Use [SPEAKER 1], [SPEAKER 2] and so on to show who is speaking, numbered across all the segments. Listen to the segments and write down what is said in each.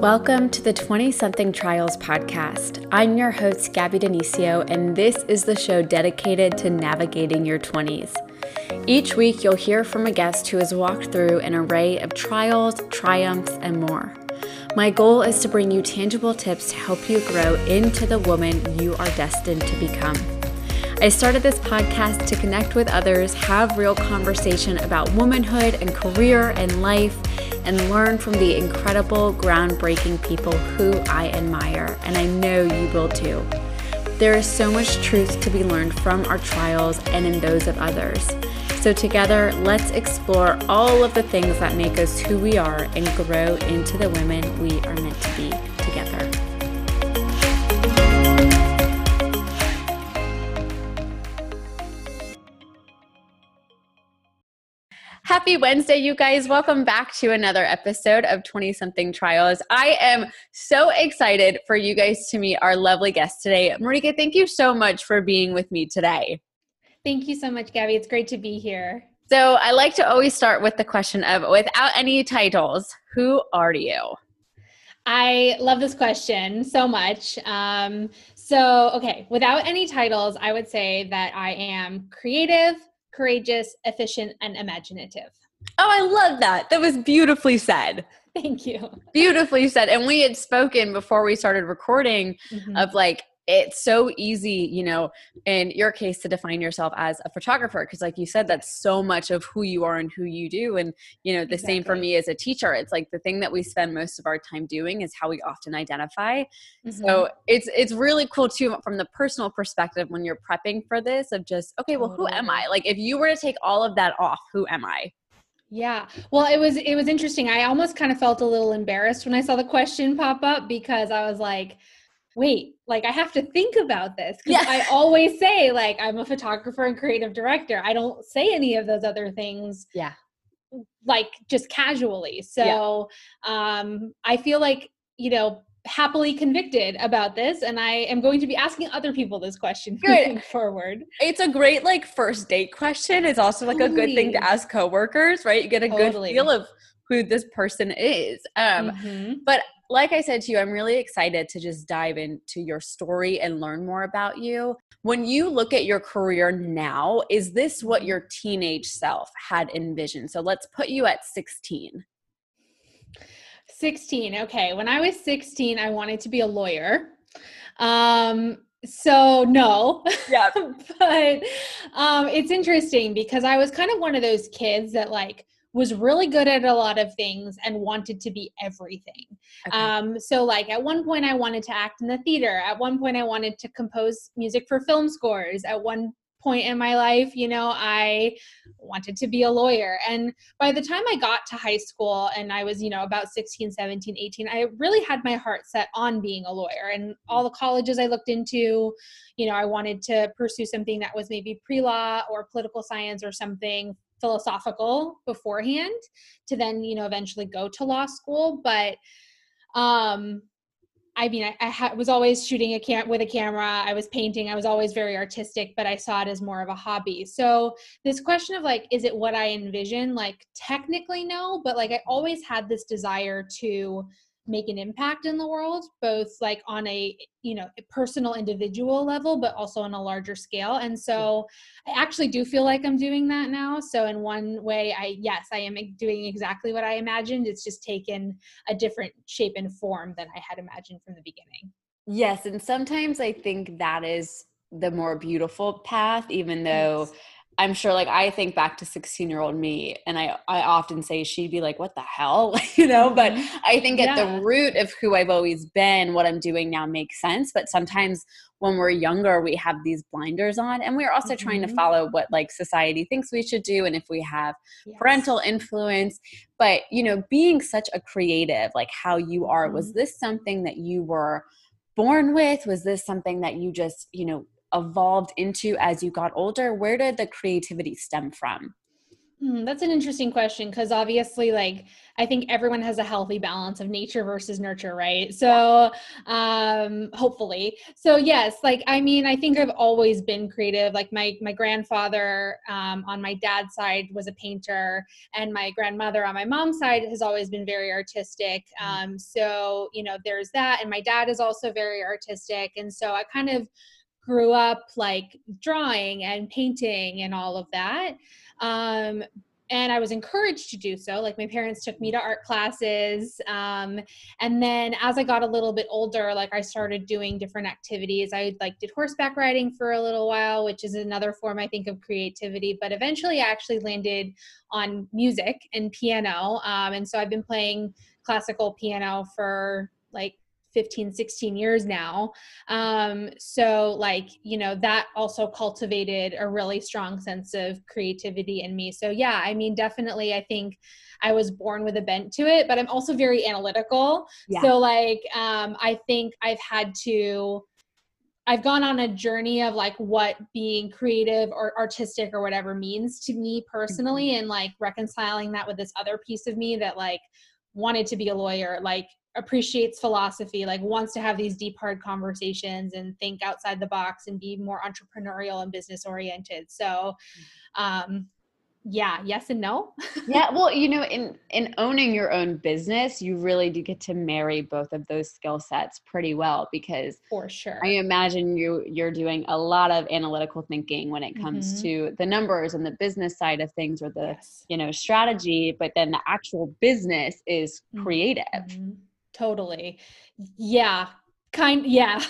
[SPEAKER 1] Welcome to the 20 something trials podcast. I'm your host, Gabby Denicio, and this is the show dedicated to navigating your 20s. Each week, you'll hear from a guest who has walked through an array of trials, triumphs, and more. My goal is to bring you tangible tips to help you grow into the woman you are destined to become. I started this podcast to connect with others, have real conversation about womanhood and career and life and learn from the incredible, groundbreaking people who I admire, and I know you will too. There is so much truth to be learned from our trials and in those of others. So, together, let's explore all of the things that make us who we are and grow into the women we are meant to be together. Happy Wednesday, you guys. Welcome back to another episode of 20 something trials. I am so excited for you guys to meet our lovely guest today. Marika, thank you so much for being with me today.
[SPEAKER 2] Thank you so much, Gabby. It's great to be here.
[SPEAKER 1] So, I like to always start with the question of without any titles, who are you?
[SPEAKER 2] I love this question so much. Um, so, okay, without any titles, I would say that I am creative, courageous, efficient, and imaginative.
[SPEAKER 1] Oh, I love that. That was beautifully said.
[SPEAKER 2] Thank you.
[SPEAKER 1] Beautifully said. And we had spoken before we started recording mm-hmm. of like, it's so easy, you know, in your case to define yourself as a photographer because like you said that's so much of who you are and who you do and you know the exactly. same for me as a teacher. It's like the thing that we spend most of our time doing is how we often identify. Mm-hmm. So it's it's really cool too from the personal perspective when you're prepping for this of just okay, well who am I? Like if you were to take all of that off, who am I?
[SPEAKER 2] Yeah. Well, it was it was interesting. I almost kind of felt a little embarrassed when I saw the question pop up because I was like wait, like I have to think about this because yeah. I always say like I'm a photographer and creative director. I don't say any of those other things.
[SPEAKER 1] Yeah.
[SPEAKER 2] Like just casually. So yeah. um I feel like, you know, happily convicted about this and I am going to be asking other people this question moving forward.
[SPEAKER 1] It's a great like first date question. It's also like totally. a good thing to ask coworkers, right? You get a totally. good feel of who this person is. Um mm-hmm. but like I said to you, I'm really excited to just dive into your story and learn more about you. When you look at your career now, is this what your teenage self had envisioned? So let's put you at 16.
[SPEAKER 2] 16. Okay. When I was 16, I wanted to be a lawyer. Um, so no.
[SPEAKER 1] Yeah.
[SPEAKER 2] but um, it's interesting because I was kind of one of those kids that like was really good at a lot of things and wanted to be everything. Okay. Um, so, like, at one point, I wanted to act in the theater. At one point, I wanted to compose music for film scores. At one point in my life, you know, I wanted to be a lawyer. And by the time I got to high school and I was, you know, about 16, 17, 18, I really had my heart set on being a lawyer. And all the colleges I looked into, you know, I wanted to pursue something that was maybe pre law or political science or something philosophical beforehand to then you know eventually go to law school but um I mean, I, I ha- was always shooting a cam with a camera. I was painting. I was always very artistic, but I saw it as more of a hobby. So this question of like, is it what I envision? Like, technically, no, but like I always had this desire to make an impact in the world both like on a you know a personal individual level but also on a larger scale. And so i actually do feel like i'm doing that now. So in one way i yes i am doing exactly what i imagined. It's just taken a different shape and form than i had imagined from the beginning.
[SPEAKER 1] Yes and sometimes i think that is the more beautiful path even though yes I'm sure like I think back to 16 year old me and I, I often say she'd be like, what the hell? you know, but mm-hmm. I think at yeah. the root of who I've always been, what I'm doing now makes sense. But sometimes when we're younger, we have these blinders on and we're also mm-hmm. trying to mm-hmm. follow what like society thinks we should do. And if we have yes. parental influence, but you know, being such a creative, like how you are, mm-hmm. was this something that you were born with? Was this something that you just, you know, evolved into as you got older? Where did the creativity stem from?
[SPEAKER 2] Hmm, that's an interesting question because obviously, like, I think everyone has a healthy balance of nature versus nurture, right? So, um, hopefully, so yes, like, I mean, I think I've always been creative. Like, my my grandfather um, on my dad's side was a painter, and my grandmother on my mom's side has always been very artistic. Mm. Um, so, you know, there's that, and my dad is also very artistic, and so I kind of grew up like drawing and painting and all of that. Um, and I was encouraged to do so. Like my parents took me to art classes. Um, and then as I got a little bit older, like I started doing different activities. I like did horseback riding for a little while, which is another form I think of creativity. But eventually, I actually landed on music and piano. Um, and so I've been playing classical piano for like 15 16 years now um so like you know that also cultivated a really strong sense of creativity in me so yeah i mean definitely i think i was born with a bent to it but i'm also very analytical yeah. so like um i think i've had to I've gone on a journey of like what being creative or artistic or whatever means to me personally mm-hmm. and like reconciling that with this other piece of me that like wanted to be a lawyer like appreciates philosophy like wants to have these deep hard conversations and think outside the box and be more entrepreneurial and business oriented so um yeah yes and no.
[SPEAKER 1] Yeah well you know in in owning your own business you really do get to marry both of those skill sets pretty well because
[SPEAKER 2] for sure.
[SPEAKER 1] I imagine you you're doing a lot of analytical thinking when it comes mm-hmm. to the numbers and the business side of things or the yes. you know strategy but then the actual business is creative. Mm-hmm
[SPEAKER 2] totally. Yeah kind yeah.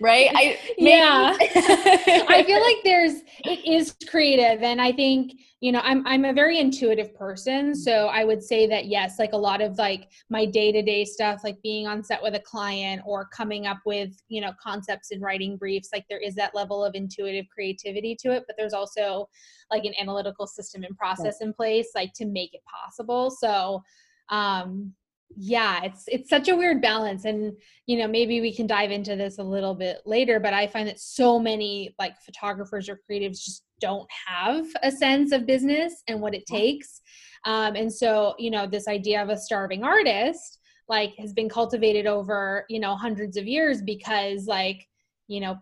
[SPEAKER 1] Right? I,
[SPEAKER 2] yeah. I feel like there's it is creative and i think you know i'm i'm a very intuitive person so i would say that yes like a lot of like my day-to-day stuff like being on set with a client or coming up with you know concepts and writing briefs like there is that level of intuitive creativity to it but there's also like an analytical system and process in place like to make it possible so um yeah it's it's such a weird balance and you know maybe we can dive into this a little bit later but i find that so many like photographers or creatives just don't have a sense of business and what it takes. Um, and so you know this idea of a starving artist like has been cultivated over you know hundreds of years because like you know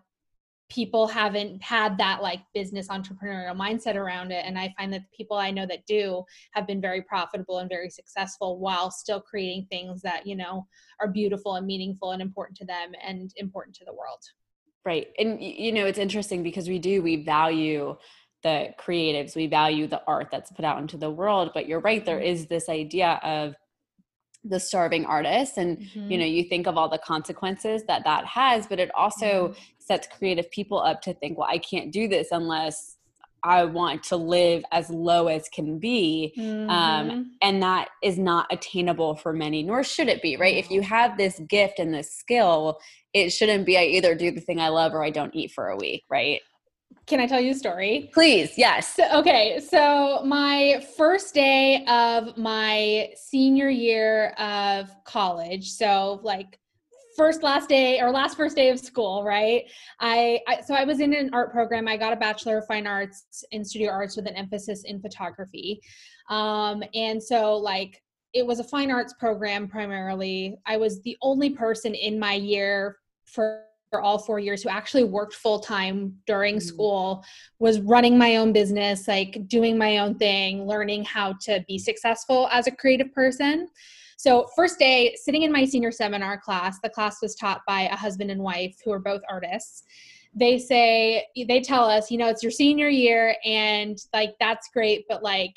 [SPEAKER 2] people haven't had that like business entrepreneurial mindset around it. And i find that the people i know that do have been very profitable and very successful while still creating things that you know are beautiful and meaningful and important to them and important to the world.
[SPEAKER 1] Right. And you know it's interesting because we do we value the creatives we value the art that's put out into the world. But you're right there mm-hmm. this idea of the starving artist and mm-hmm. you know you think of all the consequences that that has but it also mm-hmm. sets creative people up to think well i can't do this unless i want to live as low as can be um, mm-hmm. um, and that is not attainable for many nor should it be right if you have this gift and this skill it shouldn't be i either do the thing i love or i don't eat for a week right
[SPEAKER 2] can I tell you a story?
[SPEAKER 1] Please, yes.
[SPEAKER 2] So, okay, so my first day of my senior year of college, so like first last day or last first day of school, right? I, I so I was in an art program. I got a bachelor of fine arts in studio arts with an emphasis in photography, um, and so like it was a fine arts program primarily. I was the only person in my year for for all four years who actually worked full time during mm-hmm. school, was running my own business, like doing my own thing, learning how to be successful as a creative person. So, first day, sitting in my senior seminar class, the class was taught by a husband and wife who are both artists. They say, they tell us, you know, it's your senior year and like that's great, but like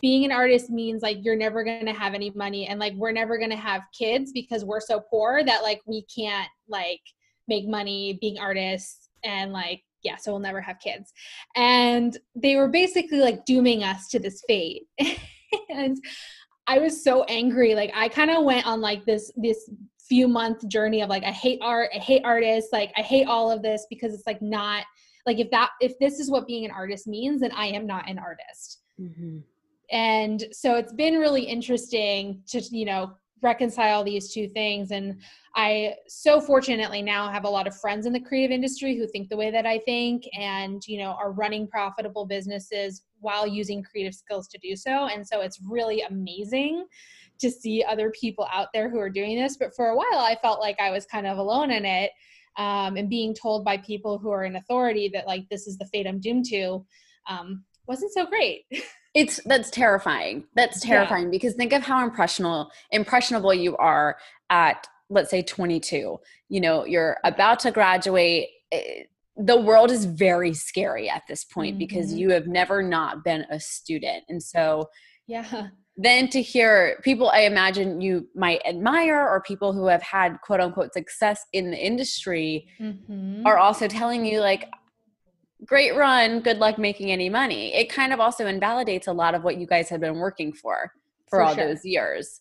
[SPEAKER 2] being an artist means like you're never going to have any money and like we're never going to have kids because we're so poor that like we can't like make money being artists and like yeah so we'll never have kids. And they were basically like dooming us to this fate. And i was so angry. Like i kind of went on like this this few month journey of like i hate art i hate artists like i hate all of this because it's like not like if that if this is what being an artist means then i am not an artist. Mm-hmm. and so it's been really interesting to you know reconcile these two things and i so fortunately now have a lot of friends in the creative industry who think the way that i think and you know are running profitable businesses while using creative skills to do so. And so it's really amazing to see other people out there who are doing this. But for a while, I felt like I was kind of alone in it um, and being told by people who are in authority that like this is the fate I'm doomed to um, wasn't so great.
[SPEAKER 1] it's that's terrifying. That's terrifying yeah. because think of how impressionable impressionable you are at let's say 22. You know, you're about to graduate. The world is very scary at this point mm-hmm. because you have never not been a student. And so
[SPEAKER 2] yeah
[SPEAKER 1] then to hear people I imagine you might admire or people who have had quote unquote success in the industry mm-hmm. are also telling you like great run, good luck making any money. It kind of also invalidates a lot of what you guys have been working for for, for all sure. those years.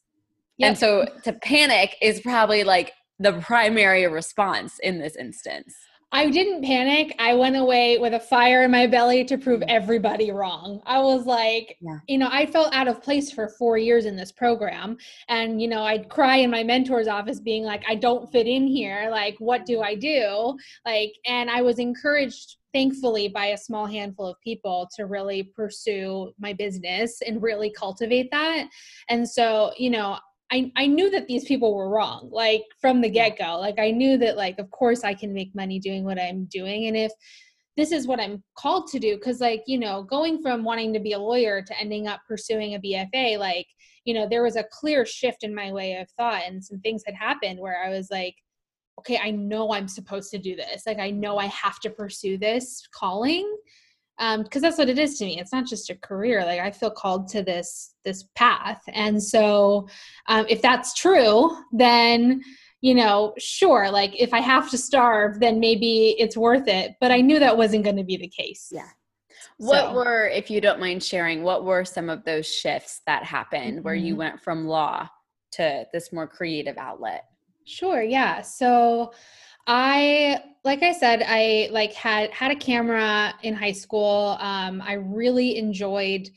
[SPEAKER 1] Yep. And so to panic is probably like the primary response in this instance.
[SPEAKER 2] I didn't panic. I went away with a fire in my belly to prove mm-hmm. everybody wrong. I was like, yeah. you know, I felt out of place for four years in this program. And, you know, I'd cry in my mentor's office being like, I don't fit in here. Like, what do I do? Like, and I was encouraged thankfully by a small handful of people to really pursue my business and really cultivate that and so you know I, I knew that these people were wrong like from the get-go. Like i knew that like of course i can make money doing what i'm doing and if this is what i'm called to do because like you know going from wanting to be a lawyer to ending up pursuing a bfa like you know there was a clear shift in my way of thought and some things had happened where i was like okay i know i'm supposed to do this. Like i know i have to pursue this calling because um, that's what it is to me it's not just a career like i feel called to this this path and so um, if that's true then you know sure like if i have to starve then maybe it's worth it but i knew that wasn't going to be the case
[SPEAKER 1] yeah what so. were if you don't mind sharing what were some of those shifts that happened mm-hmm. where you mm-hmm. went from law to this more creative outlet
[SPEAKER 2] sure yeah so I like I said, I like had had a camera in high school. Um, I really enjoyed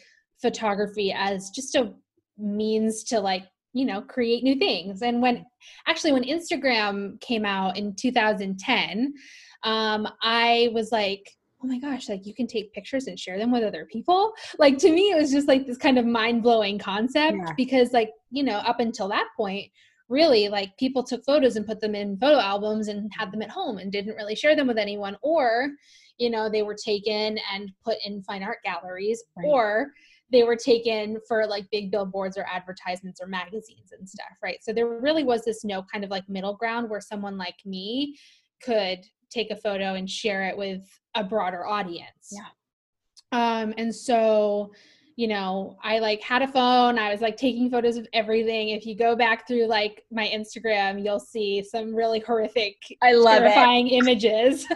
[SPEAKER 2] photography as just a means to like you know create new things. And when actually when Instagram came out in 2010, um, I was like, oh my gosh, like you can take pictures and share them with other people. Like to me, it was just like this kind of mind blowing concept yeah. because like you know up until that point really like people took photos and put them in photo albums and had them at home and didn't really share them with anyone. Or you know they were taken and put in fine art galleries right. or they were taken for like big billboards or advertisements or magazines and stuff right? So there really was this no kind of like middle ground where someone like me could take a photo and share it with a broader audience.
[SPEAKER 1] Yeah.
[SPEAKER 2] Um and so you know, I like had a phone. I was like taking photos of everything. If you go back through like my Instagram, you'll see some really horrific,
[SPEAKER 1] I love
[SPEAKER 2] terrifying
[SPEAKER 1] it.
[SPEAKER 2] images.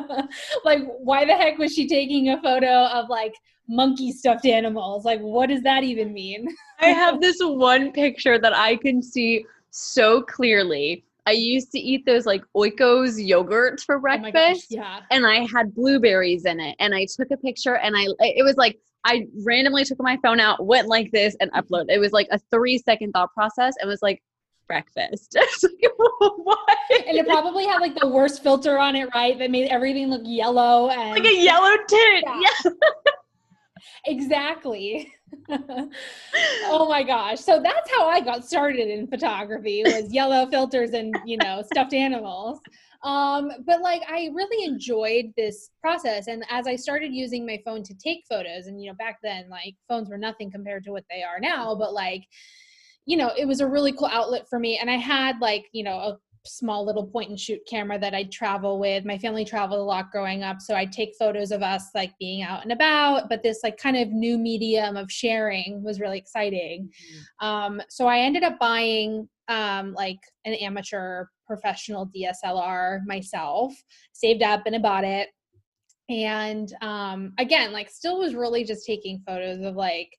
[SPEAKER 2] like, why the heck was she taking a photo of like monkey stuffed animals? Like, what does that even mean?
[SPEAKER 1] I have this one picture that I can see so clearly. I used to eat those like Oikos yogurts for oh breakfast. Oh gosh,
[SPEAKER 2] yeah.
[SPEAKER 1] And I had blueberries in it. And I took a picture and I it was like I randomly took my phone out, went like this, and uploaded. It was like a three second thought process and was like, breakfast. like,
[SPEAKER 2] what? And it probably had like the worst filter on it, right? That made everything look yellow and
[SPEAKER 1] like a yellow tint. Yeah. yeah.
[SPEAKER 2] exactly. oh my gosh. So that's how I got started in photography was yellow filters and, you know, stuffed animals. Um, but like I really enjoyed this process. And as I started using my phone to take photos, and you know, back then like phones were nothing compared to what they are now, but like, you know, it was a really cool outlet for me. And I had like, you know, a small little point and shoot camera that I'd travel with. My family traveled a lot growing up, so I'd take photos of us like being out and about. But this like kind of new medium of sharing was really exciting. Mm-hmm. Um, so I ended up buying um, like an amateur professional DSLR myself, saved up and I bought it. And um, again, like still was really just taking photos of like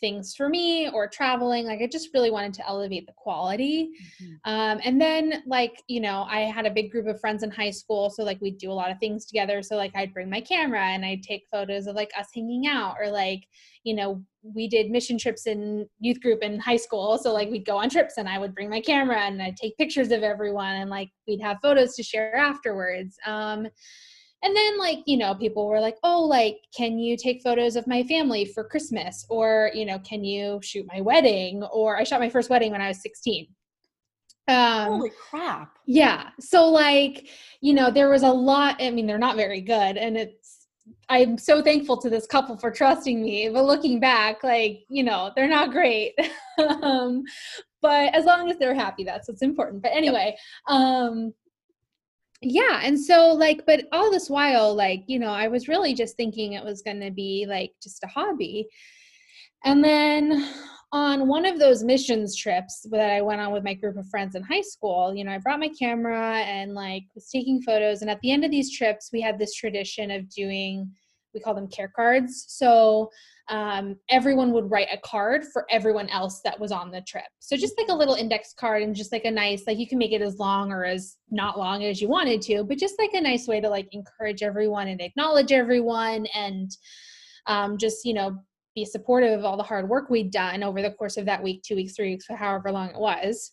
[SPEAKER 2] things for me or traveling like i just really wanted to elevate the quality mm-hmm. um, and then like you know i had a big group of friends in high school so like we'd do a lot of things together so like i'd bring my camera and i'd take photos of like us hanging out or like you know we did mission trips in youth group in high school. So like we'd go on trips and i would bring my camera and i'd take pictures of everyone and like we'd have photos to share afterwards. Um, and then like you know people were like oh like can you take photos of my family for christmas? Or you know can you shoot my wedding? Or i shot my first wedding when i was 16
[SPEAKER 1] um holy crap.
[SPEAKER 2] yeah. So like you know there was a lot i mean they're not very good. And it's i'm so thankful to this couple for trusting me but looking back like you know they're not great. Um but as long as they're happy that's what's important. But anyway um yeah and so like but all this while like you know i was really just thinking it was going to be like just a hobby. And then on one of those missions trips that i went on with my group of friends in high school you know i brought my camera and like was taking photos and at the end of these trips we had this tradition of doing we call them care cards so um, everyone would write a card for everyone else that was on the trip. So just like a little index card and just like a nice, like you can make it as long or as not long as you wanted to, but just like a nice way to like encourage everyone and acknowledge everyone and um, just, you know, be supportive of all the hard work we'd done over the course of that week, two weeks, three weeks, however long it was.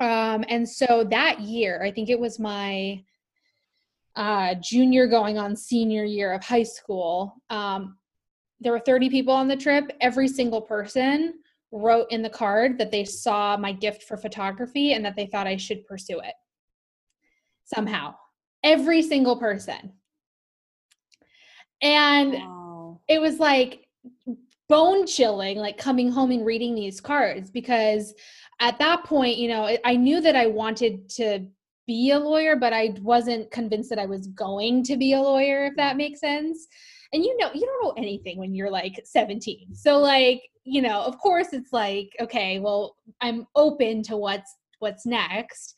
[SPEAKER 2] Um, and so that year, I think it was my uh, junior going on senior year of high school. Um, there were 30 people on the trip. Every single person wrote in the card that they saw my gift for photography and that they thought I should pursue it somehow. Every single person. And wow. it was like bone chilling, like coming home and reading these cards because at that point, you know, I knew that I wanted to be a lawyer, but I wasn't convinced that I was going to be a lawyer, if that makes sense. And you know you don't know anything when you're like 17 so like you know of course it's like okay well i'm open to what's what's next.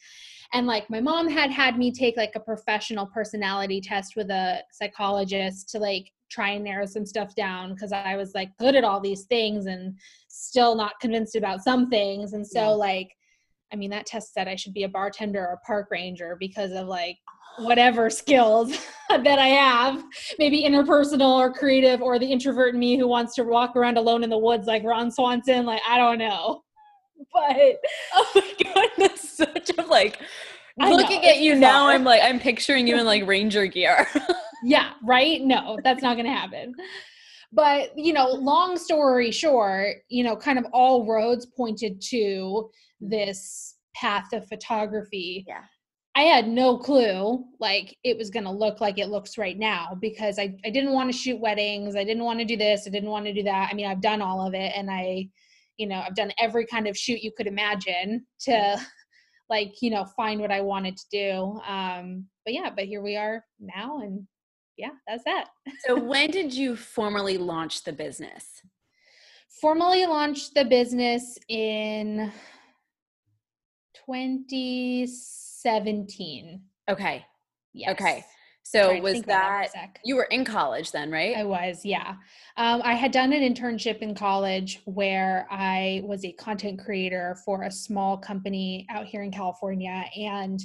[SPEAKER 2] And like my mom had had me take like a professional personality test with a psychologist to like try and narrow some stuff down because i was like good at all these things and still not convinced about some things and so yeah. like i mean that test said i should be a bartender or a park ranger because of like whatever skills that I have, maybe interpersonal or creative, or the introvert in me who wants to walk around alone in the woods like Ron Swanson. Like, I don't know. But
[SPEAKER 1] oh my god, that's such a like I looking at you now, I'm like, I'm picturing you in like ranger gear.
[SPEAKER 2] Yeah, right? No, that's not gonna happen. But you know, long story short, you know, kind of all roads pointed to this path of photography.
[SPEAKER 1] Yeah
[SPEAKER 2] I had no clue like it was going to look like it looks right now because I, I didn't want to shoot weddings. I didn't want to do this. I didn't want to do that. I mean, I've done all of it and I, you know, I've done every kind of shoot you could imagine to like, you know, find what I wanted to do. Um, but yeah, but here we are now and yeah, that's that.
[SPEAKER 1] so when did you formally launch the business?
[SPEAKER 2] Formally launched the business in 2017.
[SPEAKER 1] Okay. Yes. Okay. So was that, that you were in college then, right?
[SPEAKER 2] I was, yeah. Um, I had done an internship in college where I was a content creator for a small company out here in California, and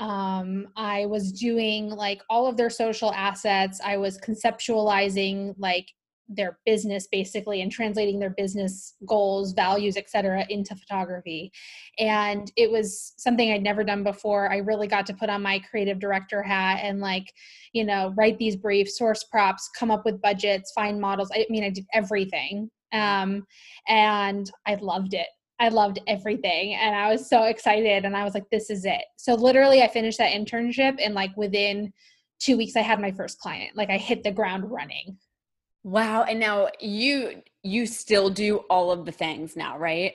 [SPEAKER 2] um, I was doing like all of their social assets. I was conceptualizing like their business basically and translating their business goals values etc into photography. And it was something i'd never done before. I really got to put on my creative director hat and like you know write these briefs source props come up with budgets find models. I mean i did everything. Um, and i loved it I loved everything and I was so excited and I was like this is it. So literally I finished that internship and like within 2 weeks I had my first client. Like I hit the ground running.
[SPEAKER 1] Wow. And now you you still do all of the things now, right?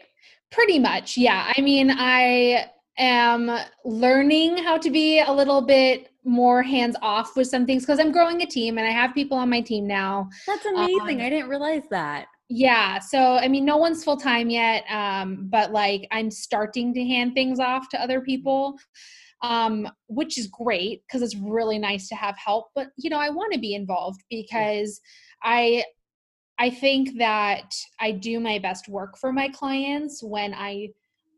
[SPEAKER 2] Pretty much. Yeah. I mean, I am learning how to be a little bit more hands off with some things because I'm growing a team and I have people on my team now.
[SPEAKER 1] That's amazing. Um, I didn't realize that.
[SPEAKER 2] Yeah. So, I mean, no one's full time yet, um, but like I'm starting to hand things off to other people um, which is great because it's really nice to have help. But you know, I want to be involved because I I think that I do my best work for my clients when I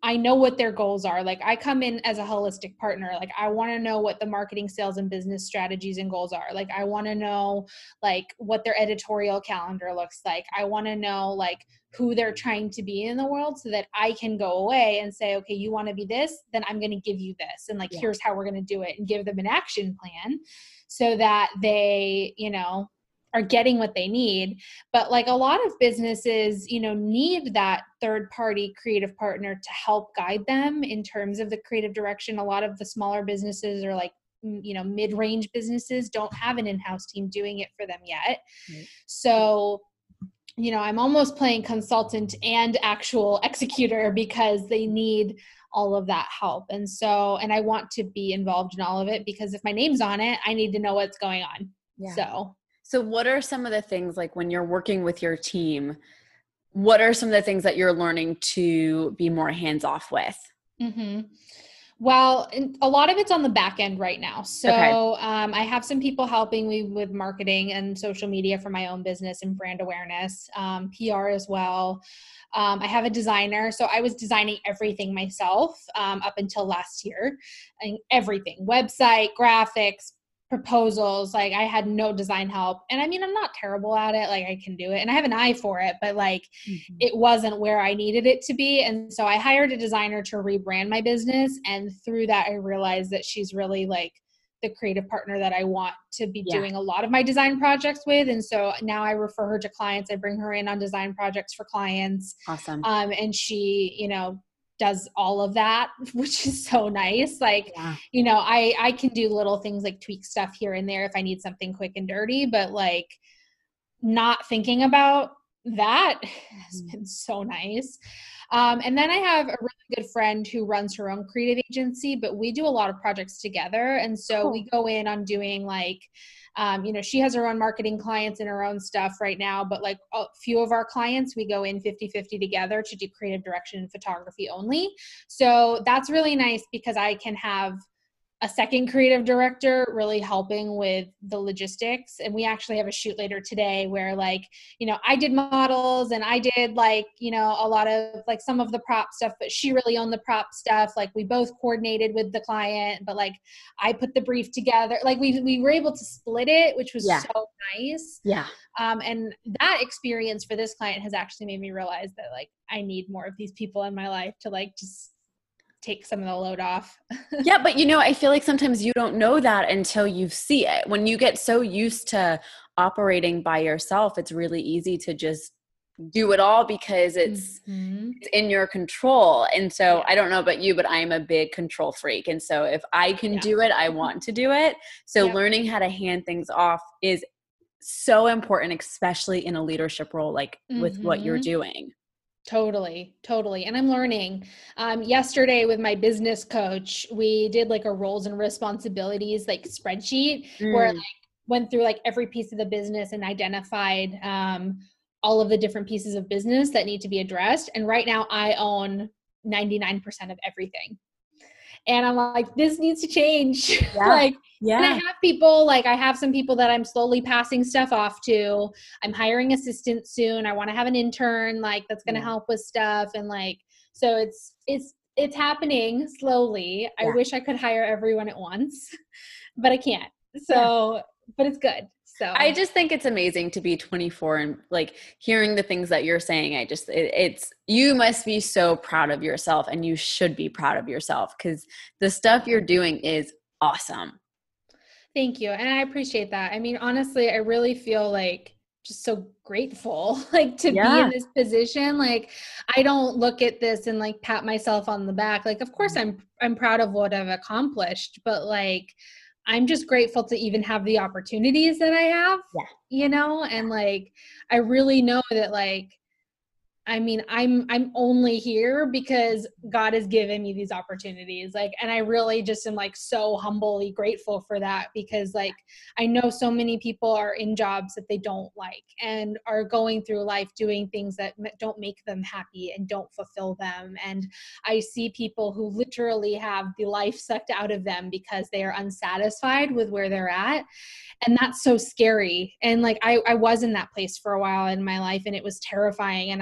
[SPEAKER 2] I know what their goals are. Like I come in as a holistic partner. Like I want to know what the marketing, sales and business strategies and goals are. Like I want to know like what their editorial calendar looks like. I want to know like who they're trying to be in the world so that I can go away and say, okay, you want to be this, then I'm going to give you this and like yeah. here's how we're going to do it and give them an action plan so that they, you know, are getting what they need but like a lot of businesses you know need that third party creative partner to help guide them in terms of the creative direction. A lot of the smaller businesses are like you know mid-range businesses don't have an in-house team doing it for them yet. So you know i'm almost playing consultant and actual executor because they need all of that help. And so and i want to be involved in all of it because if my name's on it i need to know what's going on. Yeah. so
[SPEAKER 1] so, what are some of the things like when you're working with your team? What are some of the things that you're learning to be more hands off with?
[SPEAKER 2] Mm-hmm. Well, a lot of it's on the back end right now. So okay. um, I have some people helping me with marketing and social media for my own business and brand awareness, um, PR as well. Um, I have a designer, so I was designing everything myself um, up until last year, and everything: website, graphics, proposals like i had no design help and i mean i'm not terrible at it like i can do it and i have an eye for it but like mm-hmm. it wasn't where i needed it to be and so i hired a designer to rebrand my business and through that i realized that she's really like the creative partner that i want to be yeah. doing a lot of my design projects with and so now i refer her to clients i bring her in on design projects for clients
[SPEAKER 1] awesome
[SPEAKER 2] um, and she you know does all of that which is so nice like yeah. you know i i can do little things like tweak stuff here and there if i need something quick and dirty but like not thinking about that has mm-hmm. been so nice um, and then i have a really good friend who runs her own creative agency but we do a lot of projects together and so cool. we go in on doing like um, you know she has her own marketing clients and her own stuff right now but like a few of our clients we go in 50 50 together to do creative direction and photography only. So that's really nice because i can have a second creative director really helping with the logistics. And we actually have a shoot later today where like you know i did models and i did like you know a lot of like some of the prop stuff but she really owned the prop stuff. Like we both coordinated with the client but like i put the brief together. Like we we were able to split it which was yeah. so nice.
[SPEAKER 1] Yeah.
[SPEAKER 2] Um and that experience for this client has actually made me realize that like i need more of these people in my life to like just take some of the load off.
[SPEAKER 1] yeah, but you know, I feel like sometimes you don't know that until you see it. When you get so used to operating by yourself, it's really easy to just do it all because it's, mm-hmm. it's in your control. And so I don't know about you, but I'm a big control freak. And so if I can yeah. do it, I want to do it. So yeah. learning how to hand things off is so important, especially in a leadership role like mm-hmm. with what you're mm-hmm. doing.
[SPEAKER 2] Totally, totally. And I'm learning. Um, yesterday with my business coach, we did like a roles and responsibilities like spreadsheet mm. where I like went through like every piece of the business and identified um, all of the different pieces of business that need to be addressed. And right now I own 99% of everything and I'm like, this needs to change. Yeah. like, yeah. And I have people, like, I have some people that I'm slowly passing stuff off to. I'm hiring assistants soon. I want to have an intern, like, that's going to yeah. help with stuff. And, like, so it's, it's, it's happening slowly. Yeah. I wish I could hire everyone at once, but I can't. So, but it's good. So
[SPEAKER 1] I just think it's amazing to be 24 and like hearing the things that you're saying. I just, it, it's, you must be so proud of yourself and you should be proud of yourself because the stuff you're doing is awesome.
[SPEAKER 2] Thank you. And I appreciate that. I mean, honestly, I really feel like just so grateful like to yeah. be in this position like i don't look at this and like pat myself on the back like of course mm. i'm i'm proud of what i've accomplished but like I'm just grateful to even have the opportunities that I have.
[SPEAKER 1] Yeah.
[SPEAKER 2] You know, and like I really know that like I mean, I'm I'm only here because God has given me these opportunities. Like and I really just am like so humbly grateful for that because like I know so many people are in jobs that they don't like and are going through life doing things that don't make them happy and don't fulfill them. And I see people who literally have the life sucked out of them because they are unsatisfied with where they're at. And that's so scary. And like I I was in that place for a while in my life and it was terrifying. And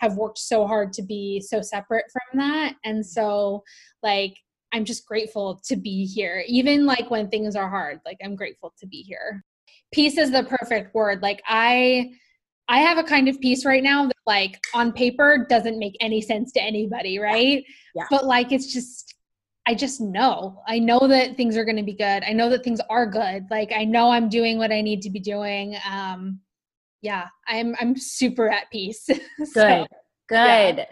[SPEAKER 2] I have worked so hard to be so separate from that and so like i'm just grateful to be here even like when things are hard like i'm grateful to be here peace is the perfect word like i i have a kind of peace right now that like on paper doesn't make any sense to anybody right yeah. but like it's just I just know. I know that things are going to be good. I know that things are good. Like I know I'm doing what I need to be doing. Um yeah, I'm I'm super at peace.
[SPEAKER 1] so, good. Good. Yeah.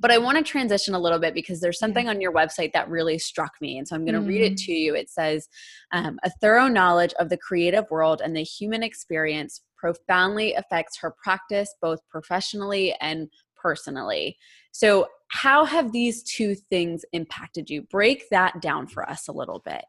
[SPEAKER 1] But I want to transition a little bit because there's something on your website that really struck me. And so I'm going to mm. read it mm. to you. It says, um, a thorough knowledge of the creative world and the human experience profoundly affects her practice, both professionally and personally. So, how have these two things impacted you? Break that down for us a little bit.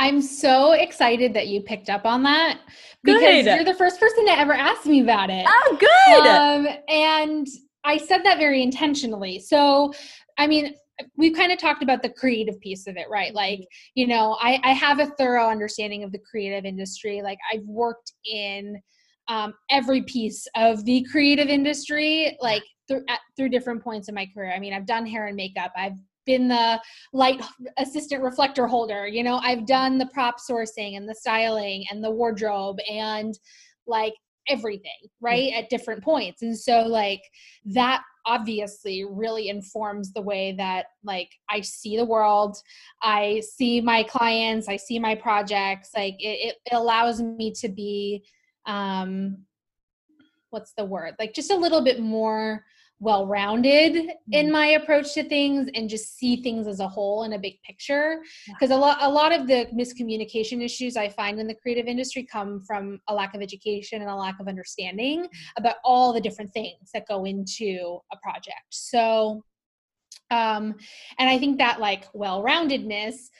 [SPEAKER 2] I'm so excited that you picked up on that because good. you're the first person to ever ask me about it.
[SPEAKER 1] Oh, good. Um,
[SPEAKER 2] and I said that very intentionally. So, I mean, we've kind of talked about the creative piece of it, right? Like, you know, I, I have a thorough understanding of the creative industry. Like, I've worked in um, every piece of the creative industry, like through at, through different points in my career. I mean, I've done hair and makeup. I've been the light assistant reflector holder. You know, I've done the prop sourcing and the styling and the wardrobe and like everything, right? At different points. And so like that obviously really informs the way that like I see the world. I see my clients, I see my projects. Like it, it allows me to be um what's the word? Like just a little bit more well rounded in mm. my approach to things and just see things as a whole in a big picture because a lot a lot of the miscommunication issues i find in the creative industry come from a lack of education and a lack of understanding mm. about all the different things that go into a project so um and i think that like well roundedness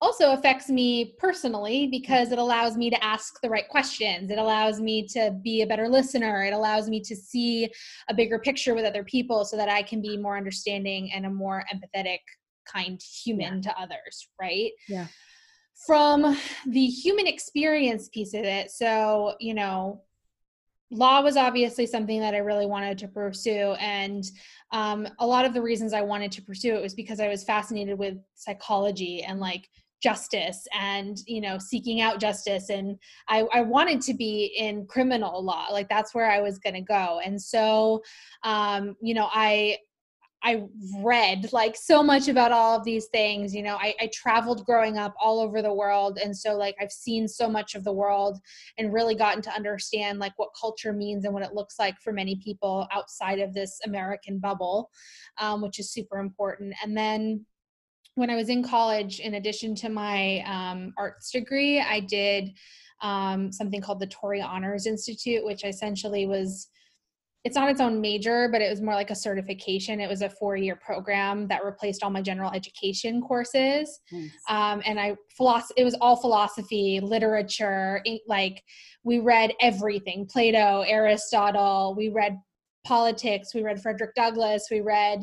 [SPEAKER 2] also affects me personally because it allows me to ask the right questions. It allows me to be a better listener. It allows me to see a bigger picture with other people so that I can be more understanding and a more empathetic, kind human yeah. to others, right?
[SPEAKER 1] Yeah.
[SPEAKER 2] From the human experience piece of it, so, you know, law was obviously something that I really wanted to pursue. And um, a lot of the reasons I wanted to pursue it was because I was fascinated with psychology and like justice and you know seeking out justice and I, I wanted to be in criminal law like that's where i was going to go and so um you know i I read like so much about all of these things. You know, I, I, traveled growing up all over the world. And so, like, I've seen so much of the world and really gotten to understand like what culture means and what it looks like for many people outside of this American bubble, um, which is super important. And then when I was in college, in addition to my um, arts degree, I did um, something called the Torrey Honors Institute, which essentially was it's not its own major, but it was more like a certification. It was a four year program that replaced all my general education courses. Nice. Um, and I, it was all philosophy, literature, like we read everything Plato, Aristotle, we read politics, we read Frederick Douglass, we read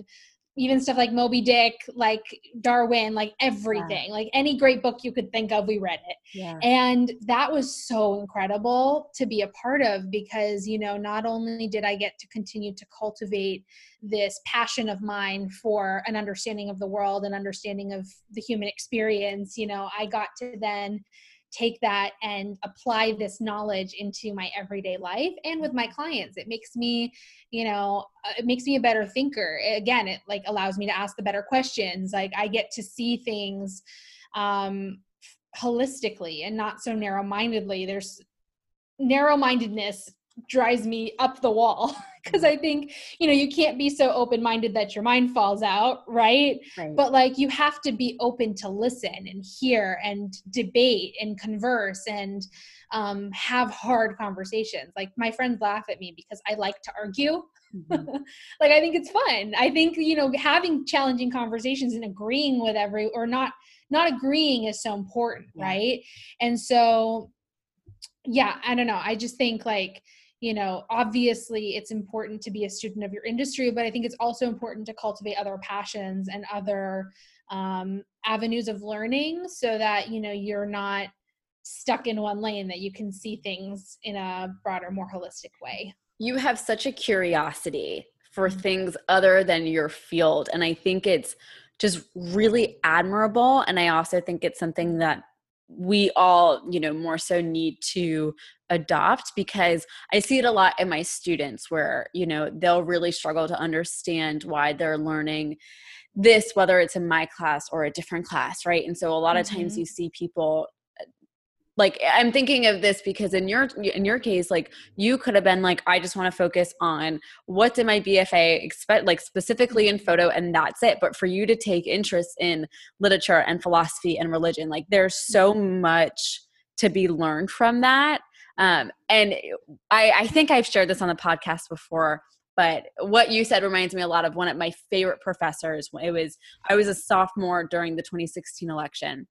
[SPEAKER 2] even stuff like Moby Dick, like Darwin, like everything, yeah. like any great book you could think of, we read it. Yeah. And that was so incredible to be a part of because, you know, not only did I get to continue to cultivate this passion of mine for an understanding of the world and understanding of the human experience, you know, I got to then take that and apply this knowledge into my everyday life and with my clients. It makes me you know uh, it makes me a better thinker. Again it like allows me to ask the better questions. Like i get to see things um holistically and not so narrow-mindedly. There's narrow-mindedness drives me up the wall because I think, you know, you can't be so open minded that your mind falls out, right? right? But like you have to be open to listen and hear and debate and converse and um, have hard conversations. Like my friends laugh at me because I like to argue. Mm-hmm. like I think it's fun. I think, you know, having challenging conversations and agreeing with every or not not agreeing is so important, yeah. right? And so yeah, I don't know. I just think like you know obviously it's important to be a student of your industry but i think it's also important to cultivate other passions and other um, avenues of learning so that you know you're not stuck in one lane that you can see things in a broader more holistic way
[SPEAKER 1] you have such a curiosity for things other than your field. And I think it's just really admirable. And I also think it's something that we all, you know, more so need to adopt because I see it a lot in my students where, you know, they'll really struggle to understand why they're learning this, whether it's in my class or a different class, right? And so a lot of times mm-hmm. you see people like i'm thinking of this because in your in your case like you could have been like i just want to focus on what did my bfa expect like specifically in photo and that's it. But for you to take interest in literature and philosophy and religion like there's so much to be learned from that. Um, and I, I think i've shared this on the podcast before but what you said reminds me a lot of one of my favorite professors. It was i was a sophomore during the 2016 election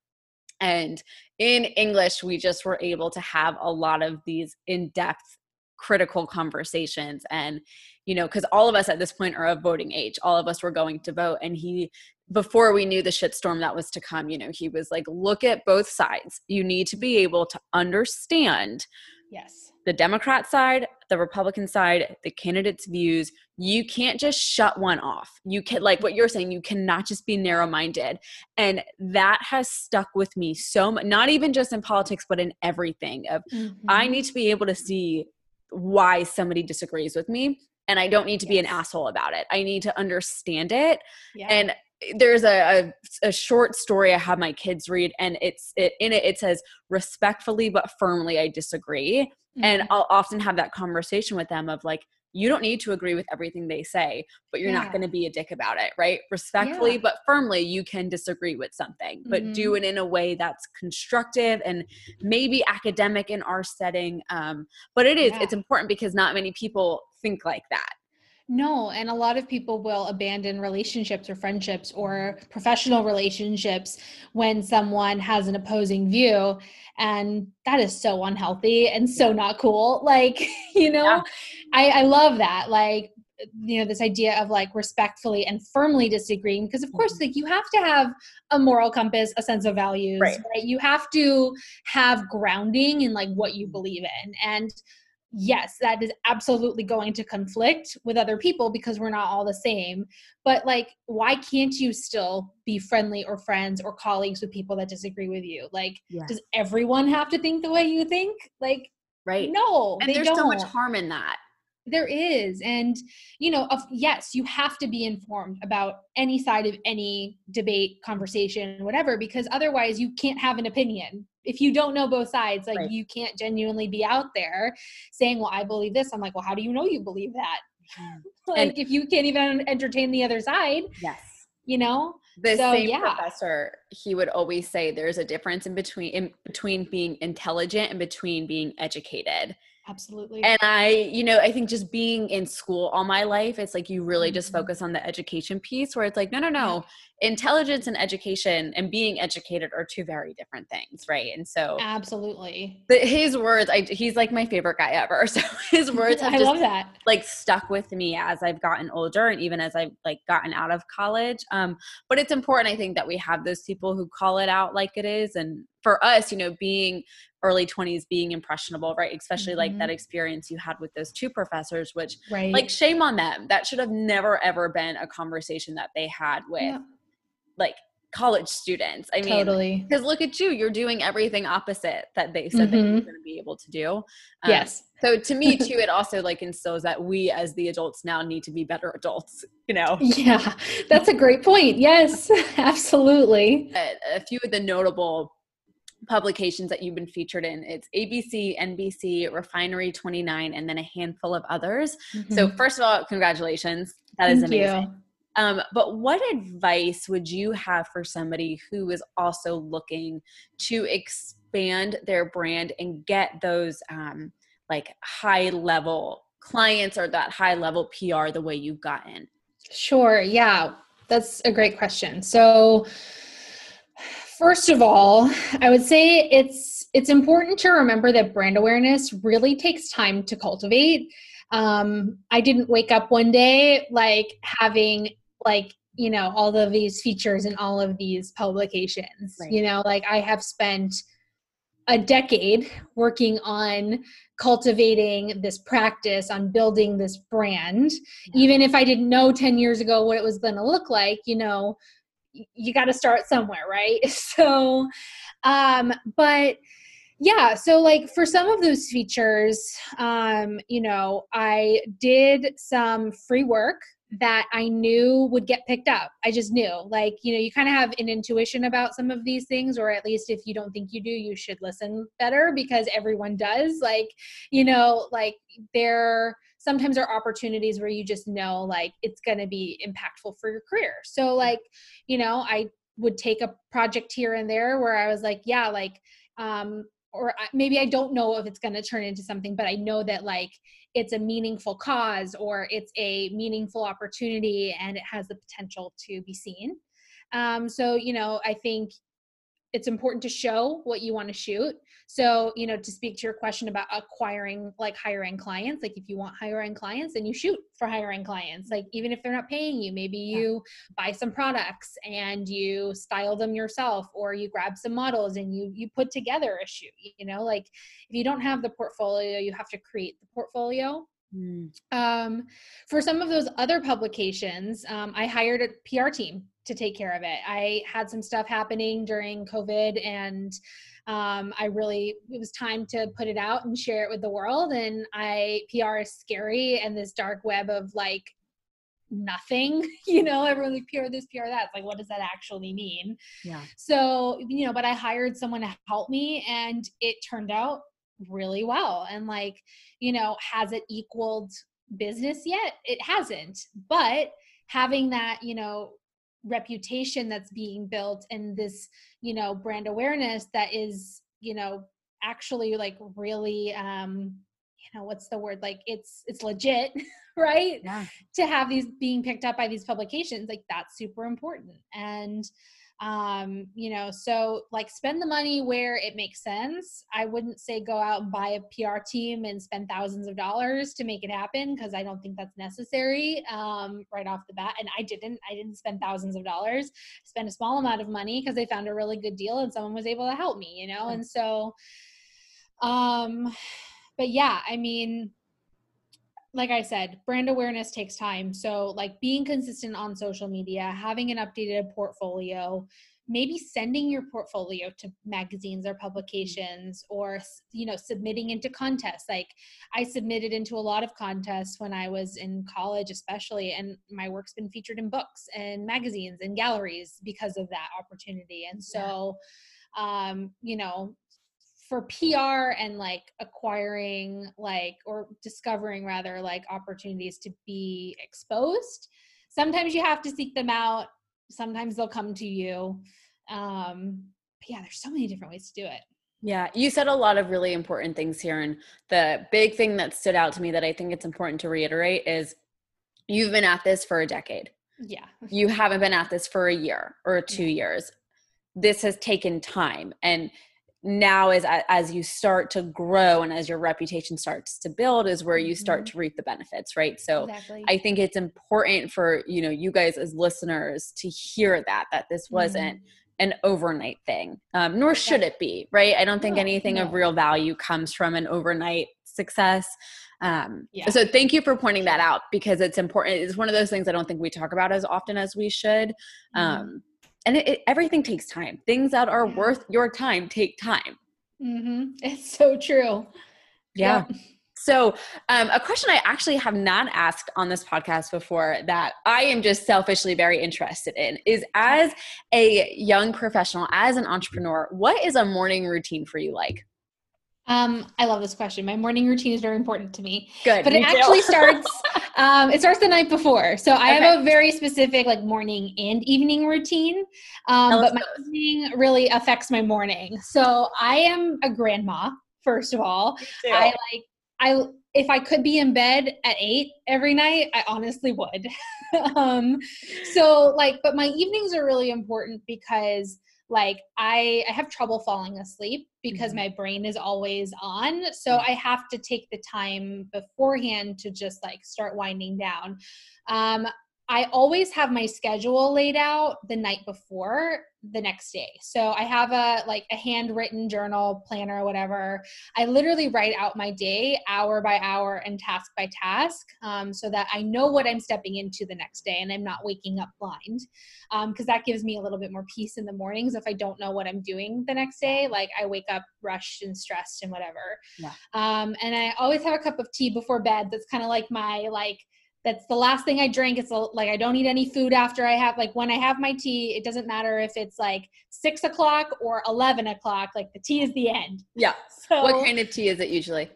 [SPEAKER 1] and in English, we just were able to have a lot of these in depth critical conversations and you know because all of us at this point are of voting age. All of us were going to vote and he before we knew the shitstorm that was to come you know he was like look at both sides. You need to be able to understand
[SPEAKER 2] yes
[SPEAKER 1] the democrat side the republican side the candidates views you can't just shut one off you can like what you're saying you cannot just be narrow minded and that has stuck with me so much not even just in politics but in everything of mm-hmm. i need to be able to see why somebody disagrees with me and i don't need to yes. be an asshole about it i need to understand it yeah. and there's a, a, a, short story I have my kids read, and it's it, in it. It says respectfully but firmly, I disagree, mm-hmm. and I'll often have that conversation with them of like, you don't need to agree with everything they say, but you're yeah. not going to be a dick about it, right? Respectfully, yeah. but firmly, you can disagree with something, but mm-hmm. do it in a way that's constructive and maybe academic in our setting. Um, but it is, yeah. it's important because not many people think like that.
[SPEAKER 2] No, and a lot of people will abandon relationships or friendships or professional relationships when someone has an opposing view. And that is so unhealthy and so not cool. Like, you know, yeah. I, I love that. Like, you know this idea of like respectfully and firmly disagreeing because of course mm-hmm. like you have to have a moral compass a sense of values right, right? you have to have grounding in like what you believe in and yes, that is absolutely going to conflict with other people because we're not all the same. But like, why can't you still be friendly or friends or colleagues with people that disagree with you? Like, yes. does everyone have to think the way you think? Like,
[SPEAKER 1] right?
[SPEAKER 2] No,
[SPEAKER 1] and there's don't. so much harm in that.
[SPEAKER 2] There is. And, you know, of, yes, you have to be informed about any side of any debate, conversation, whatever, because otherwise you can't have an opinion if you don't know both sides like right. you can't genuinely be out there saying well i believe this i'm like well how do you know you believe that mm. like and if you can't even entertain the other side
[SPEAKER 1] yes
[SPEAKER 2] you know
[SPEAKER 1] the so, same yeah. professor he would always say there's a difference in between in between being intelligent and between being educated
[SPEAKER 2] Absolutely.
[SPEAKER 1] And I, you know, I think just being in school all my life, it's like you really mm-hmm. just focus on the education piece where it's like, no, no, no. Intelligence and education and being educated are two very different things, right? And so
[SPEAKER 2] Absolutely.
[SPEAKER 1] The, his words, I he's like my favorite guy ever. So his words have I just, love that. like stuck with me as I've gotten older and even as I've like gotten out of college. Um, but it's important I think that we have those people who call it out like it is and for us, you know, being early 20s being impressionable right especially mm-hmm. like that mm-hmm. experience you had with those two professors which right. like shame on them that should have never ever been a conversation that they had with yeah. like college students i mean totally because look at you you're doing everything opposite that they said mm-hmm. that going to be able to do um,
[SPEAKER 2] yes
[SPEAKER 1] so to me too it also like instills that we as the adults now need to be better adults you know
[SPEAKER 2] yeah that's a great point yes absolutely
[SPEAKER 1] a, a few of the notable publications that you've been featured in. It's ABC, NBC, Refinery 29, and then a handful of others. Mm-hmm. So, first of all, congratulations. That is Thank amazing. Um, but what advice would you have for somebody who is also looking to expand their brand and get those um, like high level clients or that high level PR the way you've gotten?
[SPEAKER 2] Sure. Yeah, that's a great question. So, First of all, I would say it's it's important to remember that brand awareness really takes time to cultivate. Um, I didn't wake up one day like having like you know all of these features and all of these publications. Right. You know, like I have spent a decade working on cultivating this practice on building this brand yeah. even if i didn't know 10 years ago what it was going to look like you know you got to start somewhere right so um but yeah so like for some of those features um you know i did some free work that I knew would get picked up. I just knew. Like, you know, you kind of have an intuition about some of these things, or at least if you don't think you do, you should listen better because everyone does. Like, you know, like there sometimes are opportunities where you just know like it's going to be impactful for your career. So, like, you know, I would take a project here and there where I was like, yeah, like, um, or maybe I don't know if it's going to turn into something, but I know that like it's a meaningful cause or it's a meaningful opportunity and it has the potential to be seen. Um, so, you know, I think it's important to show what you want to shoot. So, you know, to speak to your question about acquiring like higher end clients, like if you want higher end clients, then you shoot for higher end clients. Like even if they're not paying you, maybe you yeah. buy some products and you style them yourself or you grab some models and you you put together a shoot, you know, like if you don't have the portfolio, you have to create the portfolio. Mm. Um, for some of those other publications, um, I hired a PR team to take care of it. I had some stuff happening during COVID and um, I really, it was time to put it out and share it with the world. And I, PR is scary and this dark web of like nothing, you know, everyone like PR this, PR that. It's like, what does that actually mean?
[SPEAKER 1] Yeah.
[SPEAKER 2] So, you know, but I hired someone to help me and it turned out really well. And like, you know, has it equaled business yet? It hasn't. But having that, you know, reputation that's being built and this you know brand awareness that is you know actually like really um you know what's the word? Like it's it's legit right?
[SPEAKER 1] Yeah.
[SPEAKER 2] to have these being picked up by these publications like that's super important. And um you know so like spend the money where it makes sense. I wouldn't say go out and buy a pr team and spend thousands of dollars to make it happen because i don't think that's necessary um right off the bat and i didn't i didn't spend thousands of dollars. I spent a small amount of money because they found a really good deal and someone was able to help me you know and so um but yeah i mean like I said, brand awareness takes time. So, like being consistent on social media, having an updated portfolio, maybe sending your portfolio to magazines or publications or you know submitting into contests. Like i submitted into a lot of contests when i was in college especially and my work's been featured in books and magazines and galleries because of that opportunity. And so um you know for PR and like acquiring like or discovering rather like opportunities to be exposed, sometimes you have to seek them out. Sometimes they'll come to you. Um, but yeah, there's so many different ways to do it.
[SPEAKER 1] Yeah, you said a lot of really important things here. And the big thing that stood out to me that I think it's important to reiterate is you've been at this for a decade.
[SPEAKER 2] Yeah.
[SPEAKER 1] You haven't been at this for a year or two years. This has taken time. And now is as you start to grow and as your reputation starts to build is where you start mm-hmm. to reap the benefits right so exactly. i think it's important for you know you guys as listeners to hear that that this wasn't mm-hmm. an overnight thing um, nor should it be right i don't think no, anything no. of real value comes from an overnight success um, yeah. so thank you for pointing that out because it's important it's one of those things i don't think we talk about as often as we should mm-hmm. um, and it, it, everything takes time things that are yeah. worth your time take time
[SPEAKER 2] mm-hmm. it's so true
[SPEAKER 1] yeah, yeah. so um, a question i actually have not asked on this podcast before that i am just selfishly very interested in is as a young professional as an entrepreneur what is a morning routine for you like
[SPEAKER 2] um, I love this question. My morning routine is very important to me.
[SPEAKER 1] Good.
[SPEAKER 2] But it actually starts um, it starts the night before. So I okay. have a very specific like morning and evening routine. Um, but my evening really affects my morning. So I am a grandma, first of all. I like I if I could be in bed at eight every night, I honestly would. um, so like, but my evenings are really important because like I, I have trouble falling asleep because mm-hmm. my brain is always on so i have to take the time beforehand to just like start winding down um I always have my schedule laid out the night before the next day. So I have a like a handwritten journal planner whatever. I literally write out my day hour by hour and task by task um, so that I know what I'm stepping into the next day and I'm not waking up blind because um, that gives me a little bit more peace in the mornings if I don't know what I'm doing the next day. Like I wake up rushed and stressed and whatever. Yeah. Um, and I always have a cup of tea before bed. That's kind of like my like that's the last thing I drink. It's like I don't eat any food after I have like when I have my tea. It doesn't matter if it's like six o'clock or eleven o'clock. Like the tea is the end.
[SPEAKER 1] Yeah. So what kind of tea is it usually?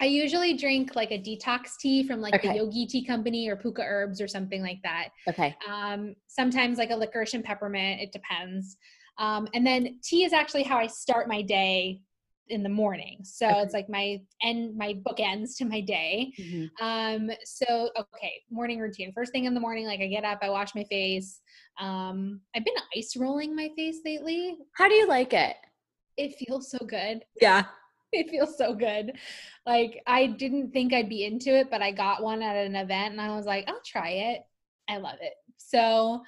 [SPEAKER 2] I usually drink like a detox tea from like okay. the Yogi Tea Company or Pukka Herbs or something like that.
[SPEAKER 1] Okay.
[SPEAKER 2] Um, sometimes like a licorice and peppermint. It depends. Um, and then tea is actually how I start my day in the morning. So okay. it's like my end my book ends to my day. Mm-hmm. Um so okay, morning routine. First thing in the morning, like I get up, I wash my face. Um I've been ice rolling my face lately.
[SPEAKER 1] How do you like it?
[SPEAKER 2] It feels so good.
[SPEAKER 1] Yeah.
[SPEAKER 2] It feels so good. Like I didn't think I'd be into it, but I got one at an event and I was like, I'll try it. I love it. So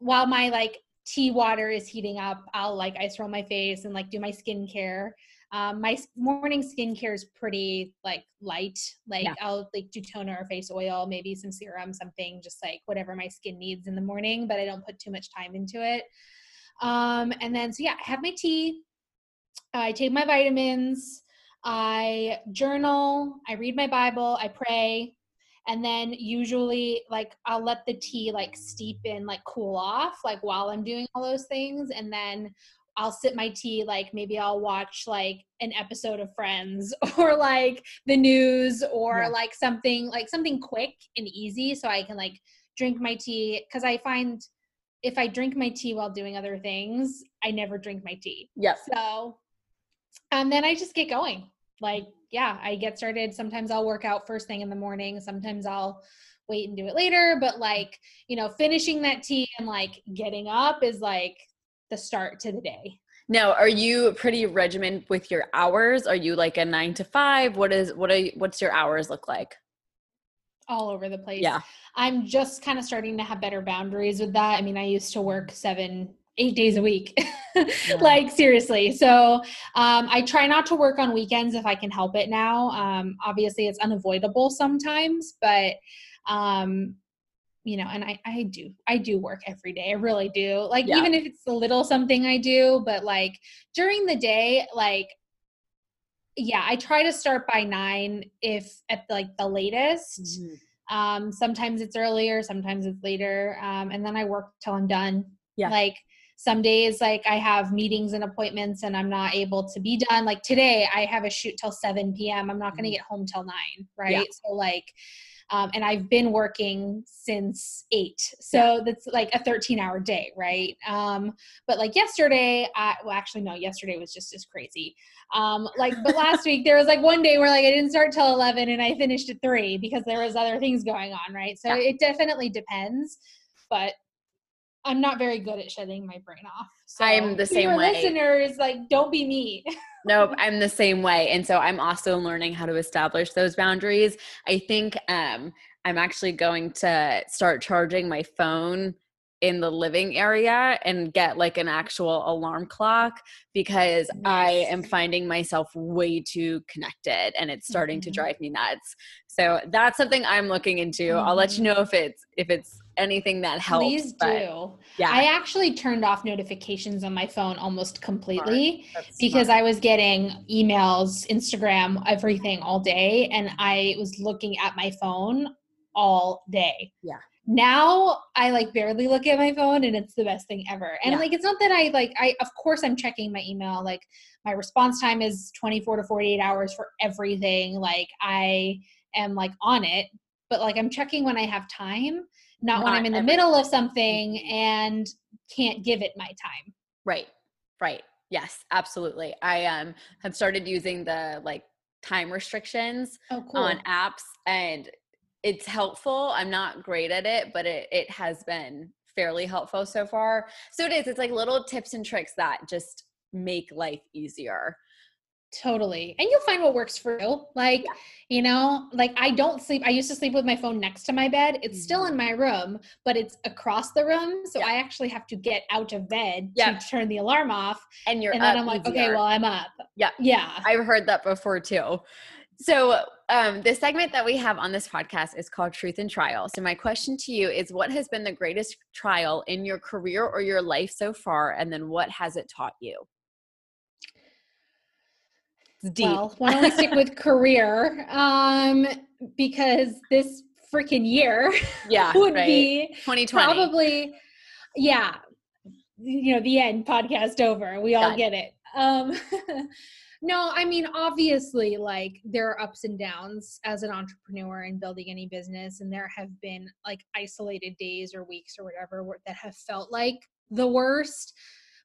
[SPEAKER 2] while my like tea water is heating up, I'll like ice roll my face and like do my skincare. Um, my morning skincare is pretty like light. Like yeah. I'll like do toner or face oil, maybe some serum, something just like whatever my skin needs in the morning, but I don't put too much time into it. Um, and then so yeah, I have my tea. I take my vitamins. I journal. I read my Bible. I pray and then usually like i'll let the tea like steep in like cool off like while i'm doing all those things and then I'll sip my tea, like maybe I'll watch like an episode of Friends or like the news or yeah. like something like something quick and easy so I can like drink my tea because I find if I drink my tea while doing other things, I never drink my tea.
[SPEAKER 1] Yeah.
[SPEAKER 2] So and um, then I just get going. Like, yeah, I get started. Sometimes I'll work out first thing in the morning. Sometimes I'll wait and do it later. But like, you know, finishing that tea and like getting up is like the start to the day.
[SPEAKER 1] Now, are you pretty regimented with your hours? Are you like a nine to five? What is what are you, what's your hours look like?
[SPEAKER 2] All over the place.
[SPEAKER 1] Yeah.
[SPEAKER 2] I'm just kind of starting to have better boundaries with that. I mean, I used to work seven, eight days a week. yeah. Like seriously. So um, I try not to work on weekends if I can help it now. Um, obviously it's unavoidable sometimes, but um, you know and i i do i do work every day i really do like yeah. even if it's a little something i do but like during the day like yeah i try to start by nine if at like the latest mm-hmm. um sometimes it's earlier sometimes it's later um and then i work till i'm done yeah like some days like i have meetings and appointments and i'm not able to be done like today i have a shoot till 7 p.m i'm not going to mm-hmm. get home till 9 right yeah. so like um, and I've been working since eight. So yeah. that's like a 13 hour day, right? Um, but like yesterday, I, well, actually, no, yesterday was just as crazy. Um, like, but last week there was like one day where like I didn't start till 11 and I finished at three because there was other things going on, right? So yeah. it definitely depends, but I'm not very good at shutting my brain off. So
[SPEAKER 1] I'm the same way.
[SPEAKER 2] Listeners, like, don't be me.
[SPEAKER 1] nope, I'm the same way. And so I'm also learning how to establish those boundaries. I think um, I'm actually going to start charging my phone in the living area and get like an actual alarm clock because nice. I am finding myself way too connected and it's starting mm-hmm. to drive me nuts. So that's something I'm looking into. Mm-hmm. I'll let you mm-hmm. know if it's if it's anything that helps.
[SPEAKER 2] Please do. Yeah. I actually turned off notifications on my phone almost completely because smart. I was getting emails, Instagram, everything all day and I was looking at my phone all day.
[SPEAKER 1] Yeah
[SPEAKER 2] now I like barely look at my phone and it's the best thing ever. And yeah. like it's not that I like I of course I'm checking my email like my response time is 24 to 48 hours for everything. Like I am like on it, but like I'm checking when I have time, not, not when I'm in the middle of something mm-hmm. and can't give it my time.
[SPEAKER 1] Right. Right. Yes, absolutely. I um have started using the like time restrictions
[SPEAKER 2] oh, cool.
[SPEAKER 1] on apps and it's helpful. I'm not great at it, but it, it has been fairly helpful so far. So it is, it's like little tips and tricks that just make life easier.
[SPEAKER 2] Totally. And you'll find what works for you. Like, yeah. you know, like I don't sleep. I used to sleep with my phone next to my bed. It's mm-hmm. still in my room, but it's across the room. So yeah. I actually have to get out of bed yeah. to turn the alarm off.
[SPEAKER 1] And you're
[SPEAKER 2] and then I'm like, easier. okay, well, I'm up.
[SPEAKER 1] Yeah.
[SPEAKER 2] Yeah.
[SPEAKER 1] I've heard that before too. So, um, the segment that we have on this podcast is called Truth and Trial. So, my question to you is what has been the greatest trial in your career or your life so far? And then what has it taught you?
[SPEAKER 2] Deep. Well, why don't we stick with career? Um, because this freaking year
[SPEAKER 1] yeah,
[SPEAKER 2] would
[SPEAKER 1] right.
[SPEAKER 2] be
[SPEAKER 1] 2020.
[SPEAKER 2] Probably, yeah. You know, the end podcast over. We all Done. get it. Um, no, I mean, obviously, like there are ups and downs as an entrepreneur and building any business, and there have been like isolated days or weeks or whatever that have felt like the worst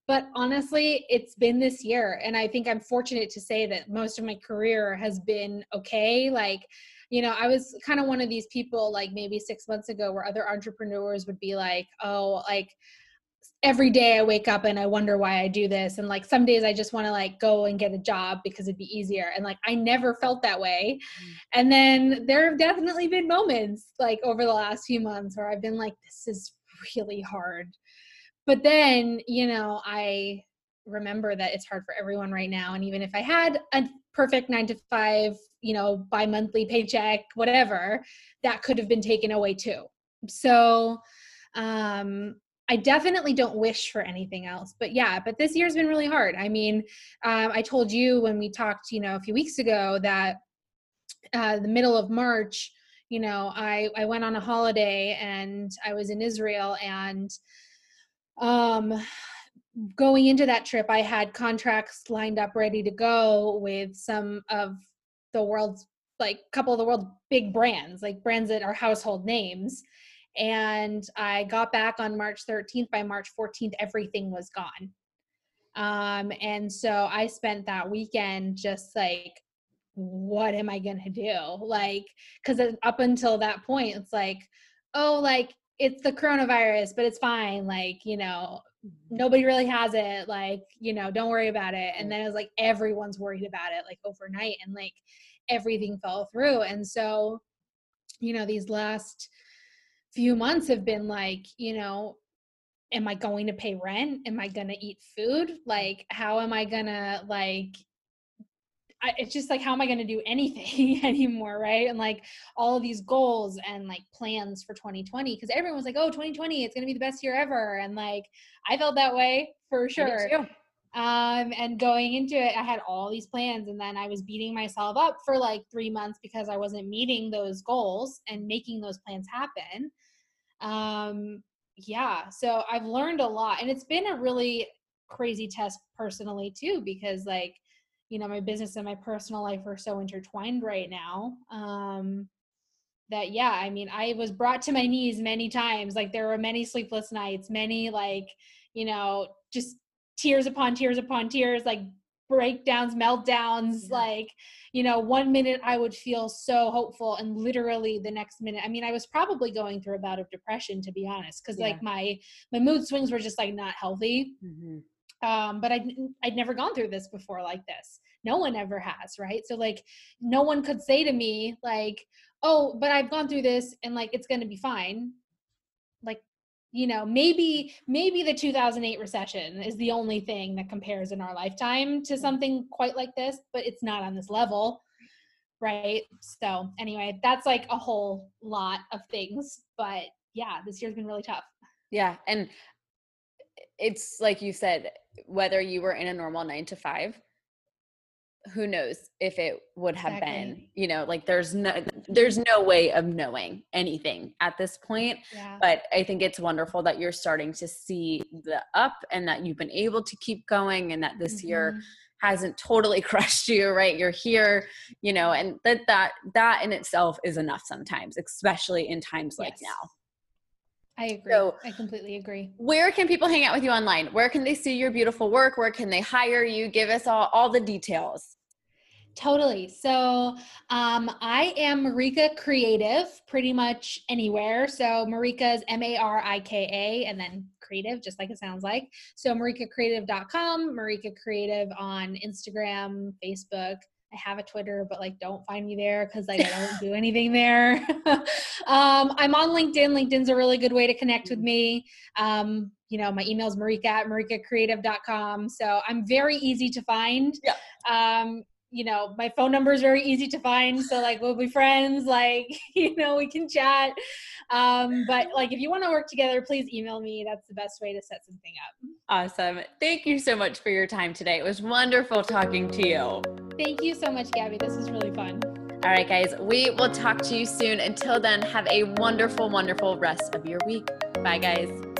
[SPEAKER 2] but honestly it's been this year and i think i'm fortunate to say that most of my career has been okay. Like you know i was kind of one of these people like maybe six months ago where other entrepreneurs would be like oh like every day i wake up and i wonder why i do this and like some days i just want to like go and get a job because it'd be easier and like i never felt that way. Mm. and then there have definitely been moments like over the last few months where i've been like this is really hard but then you know i remember that it's hard for everyone right now and even if i had a perfect 9 to 5 you know bi-monthly paycheck whatever that could have been taken away too so um I definitely don't wish for anything else, but yeah, but this year's been really hard. I mean, um, I told you when we talked, you know, a few weeks ago that uh, the middle of March, you know, I I went on a holiday and I was in Israel and um going into that trip i had contracts lined up ready to go with some of the world's like couple of the world's big brands like brands that are household names and i got back on march 13th by march 14th everything was gone. Um and so i spent that weekend just like what am i gonna do? Like because up until that point it's like oh like it's the coronavirus, but it's fine. Like, you know, mm-hmm. nobody really has it. Like, you know, don't worry about it. And then it was like everyone's worried about it like overnight and like everything fell through. And so, you know, these last few months have been like, you know, am I going to pay rent? Am I going to eat food? Like, how am I going to like I, it's just like how am i going to do anything anymore right? And like all of these goals and like plans for 2020 because everyone was like oh 2020 it's going to be the best year ever. And like i felt that way for sure. um and going into it i had all these plans and then i was beating myself up for like three months because i wasn't meeting those goals and making those plans happen. Um yeah so i've learned a lot and it's been a really crazy test personally too because like you know my business and my personal life are so intertwined right now um that yeah i mean i was brought to my knees many times like there were many sleepless nights many like you know just tears upon tears upon tears like breakdowns meltdowns yeah. like you know one minute i would feel so hopeful and literally the next minute i mean i was probably going through a bout of depression to be honest because yeah. like my my mood swings were just like not healthy mm-hmm um, but I'd, I'd never gone through this before like this. No one ever has right? So like no one could say to me like oh but i've gone through this and like it's going to be fine. Like you know maybe maybe the 2008 recession is the only thing that compares in our lifetime to something quite like this but it's not on this level right? So anyway that's like a whole lot of things but yeah this year's been really tough.
[SPEAKER 1] Yeah and it's like you said whether you were in a normal nine to five who knows if it would have exactly. been you know like there's no there's no way of knowing anything at this point yeah. but i think it's wonderful that you're starting to see the up and that you've been able to keep going and that this mm-hmm. year hasn't totally crushed you right you're here you know and that that that in itself is enough sometimes especially in times yes. like now
[SPEAKER 2] I agree. So, I completely agree.
[SPEAKER 1] Where can people hang out with you online? Where can they see your beautiful work? Where can they hire you? Give us all, all the details.
[SPEAKER 2] Totally. So um, I am Marika Creative pretty much anywhere. So Marika is M A R I K A and then creative, just like it sounds like. So marikacreative.com, Marika Creative on Instagram, Facebook. I have a Twitter, but like don't find me there because like, I don't do anything there. um, I'm on LinkedIn. LinkedIn's a really good way to connect with me. Um, you know, my email is marika at marikacreative.com. So I'm very easy to find.
[SPEAKER 1] Yeah.
[SPEAKER 2] Um, you know, my phone number is very easy to find. So like we'll be friends, like, you know, we can chat. Um, but like if you want to work together, please email me. That's the best way to set something up.
[SPEAKER 1] Awesome. Thank you so much for your time today. It was wonderful talking to you.
[SPEAKER 2] Thank you so much, Gabby. This was really fun.
[SPEAKER 1] All right, guys, we will talk to you soon. Until then, have a wonderful, wonderful rest of your week. Bye, guys.